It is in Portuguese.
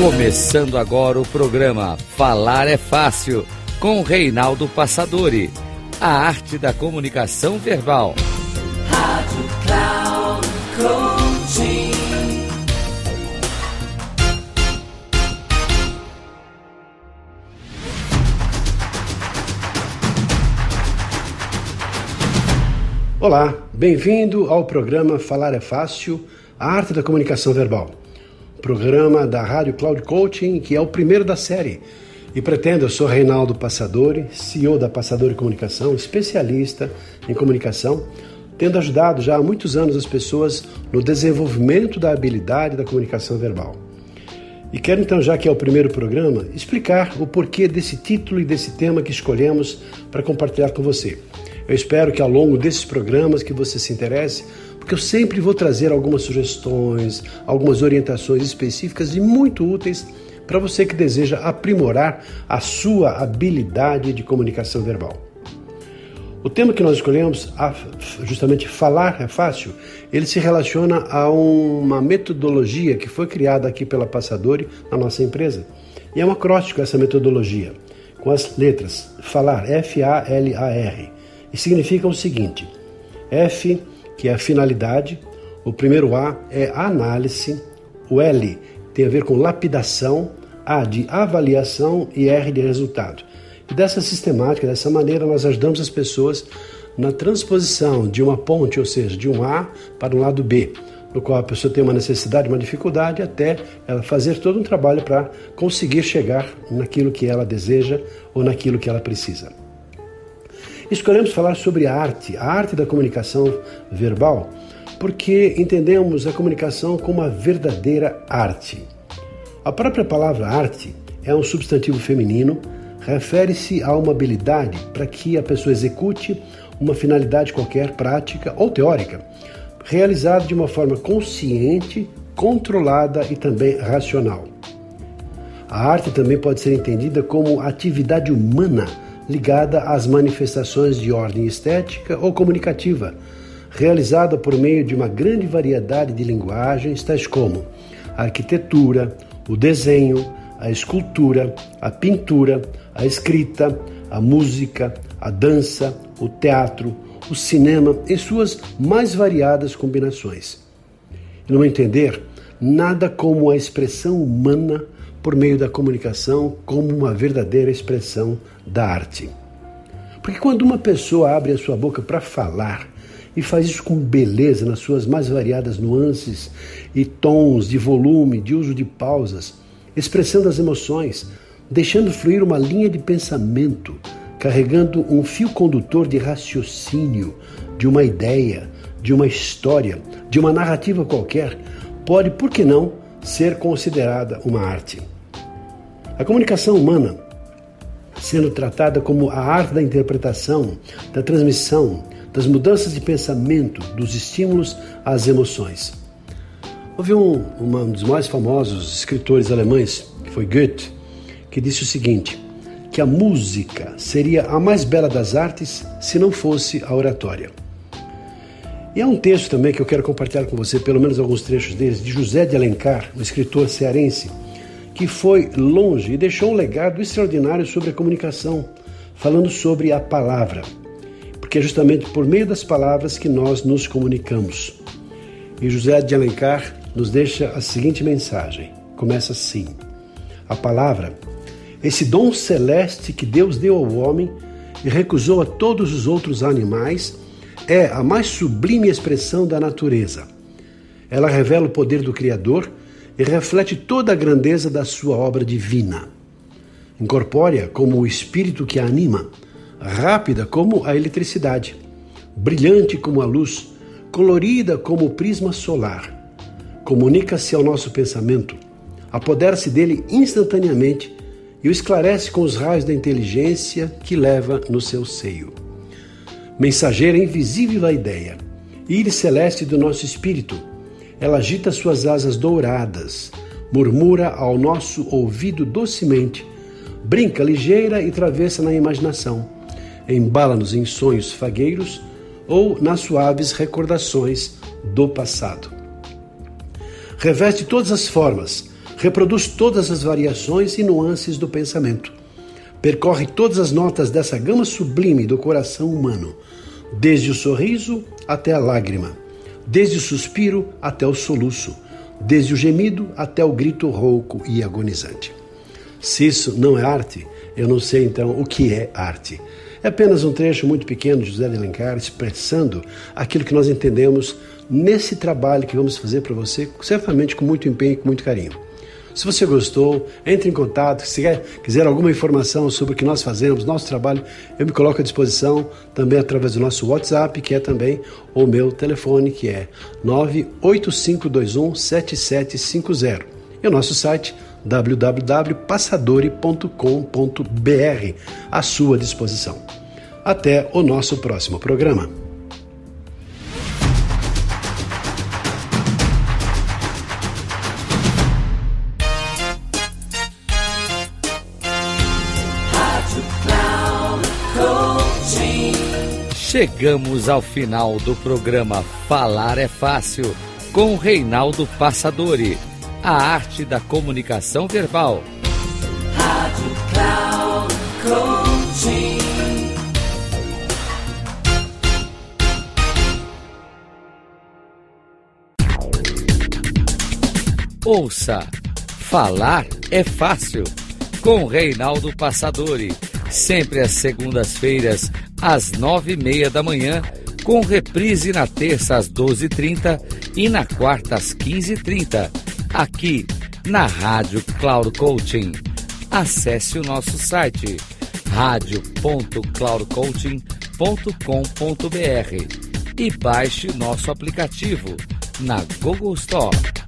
Começando agora o programa Falar é Fácil, com Reinaldo Passadori. A arte da comunicação verbal. Rádio Cloud Coaching. Olá, bem-vindo ao programa Falar é Fácil, a arte da comunicação verbal programa da Rádio Cloud Coaching, que é o primeiro da série. E pretendo, eu sou Reinaldo Passadori, CEO da Passadori Comunicação, especialista em comunicação, tendo ajudado já há muitos anos as pessoas no desenvolvimento da habilidade da comunicação verbal. E quero então, já que é o primeiro programa, explicar o porquê desse título e desse tema que escolhemos para compartilhar com você. Eu espero que ao longo desses programas que você se interesse porque eu sempre vou trazer algumas sugestões, algumas orientações específicas e muito úteis para você que deseja aprimorar a sua habilidade de comunicação verbal. O tema que nós escolhemos, justamente falar é fácil, ele se relaciona a uma metodologia que foi criada aqui pela Passadori na nossa empresa. E é um acróstico essa metodologia, com as letras falar, F-A-L-A-R. E significa o seguinte: F que é a finalidade. O primeiro A é análise, o L tem a ver com lapidação, A de avaliação e R de resultado. E dessa sistemática, dessa maneira, nós ajudamos as pessoas na transposição de uma ponte, ou seja, de um A para um lado B, no qual a pessoa tem uma necessidade, uma dificuldade, até ela fazer todo um trabalho para conseguir chegar naquilo que ela deseja ou naquilo que ela precisa. Escolhemos falar sobre a arte, a arte da comunicação verbal, porque entendemos a comunicação como uma verdadeira arte. A própria palavra arte é um substantivo feminino, refere-se a uma habilidade para que a pessoa execute uma finalidade qualquer prática ou teórica, realizada de uma forma consciente, controlada e também racional. A arte também pode ser entendida como atividade humana ligada às manifestações de ordem estética ou comunicativa, realizada por meio de uma grande variedade de linguagens, tais como a arquitetura, o desenho, a escultura, a pintura, a escrita, a música, a dança, o teatro, o cinema e suas mais variadas combinações. No meu entender, nada como a expressão humana por meio da comunicação como uma verdadeira expressão da arte. Porque quando uma pessoa abre a sua boca para falar e faz isso com beleza nas suas mais variadas nuances e tons de volume, de uso de pausas, expressando as emoções, deixando fluir uma linha de pensamento, carregando um fio condutor de raciocínio, de uma ideia, de uma história, de uma narrativa qualquer, pode, por que não, ser considerada uma arte. A comunicação humana, sendo tratada como a arte da interpretação, da transmissão, das mudanças de pensamento, dos estímulos às emoções. Houve um, um dos mais famosos escritores alemães, que foi Goethe, que disse o seguinte: que a música seria a mais bela das artes se não fosse a oratória. E há um texto também que eu quero compartilhar com você, pelo menos alguns trechos deles, de José de Alencar, um escritor cearense, que foi longe e deixou um legado extraordinário sobre a comunicação, falando sobre a palavra, porque é justamente por meio das palavras que nós nos comunicamos. E José de Alencar nos deixa a seguinte mensagem: começa assim. A palavra, esse dom celeste que Deus deu ao homem e recusou a todos os outros animais, é a mais sublime expressão da natureza. Ela revela o poder do Criador e reflete toda a grandeza da sua obra divina. Incorpórea como o espírito que a anima, rápida como a eletricidade, brilhante como a luz, colorida como o prisma solar. Comunica-se ao nosso pensamento, apodera-se dele instantaneamente e o esclarece com os raios da inteligência que leva no seu seio. Mensageira invisível da ideia, íris celeste do nosso espírito, ela agita suas asas douradas, murmura ao nosso ouvido docemente, brinca ligeira e travessa na imaginação, embala-nos em sonhos fagueiros ou nas suaves recordações do passado. Reveste todas as formas, reproduz todas as variações e nuances do pensamento. Percorre todas as notas dessa gama sublime do coração humano, desde o sorriso até a lágrima, desde o suspiro até o soluço, desde o gemido até o grito rouco e agonizante. Se isso não é arte, eu não sei então o que é arte. É apenas um trecho muito pequeno de José de Alencar expressando aquilo que nós entendemos nesse trabalho que vamos fazer para você, certamente com muito empenho e com muito carinho. Se você gostou, entre em contato. Se quiser alguma informação sobre o que nós fazemos, nosso trabalho, eu me coloco à disposição também através do nosso WhatsApp, que é também o meu telefone, que é 98521 7750. E o nosso site www.passadore.com.br à sua disposição. Até o nosso próximo programa. Chegamos ao final do programa Falar é Fácil com Reinaldo Passadori a arte da comunicação verbal. Rádio Cloud. Ouça, falar é fácil. Com Reinaldo Passadori, sempre às segundas-feiras, às nove e meia da manhã, com reprise na terça às doze e trinta e na quarta às quinze e trinta aqui na Rádio Cloud Coaching. Acesse o nosso site radio.cloudcoaching.com.br e baixe nosso aplicativo na Google Store.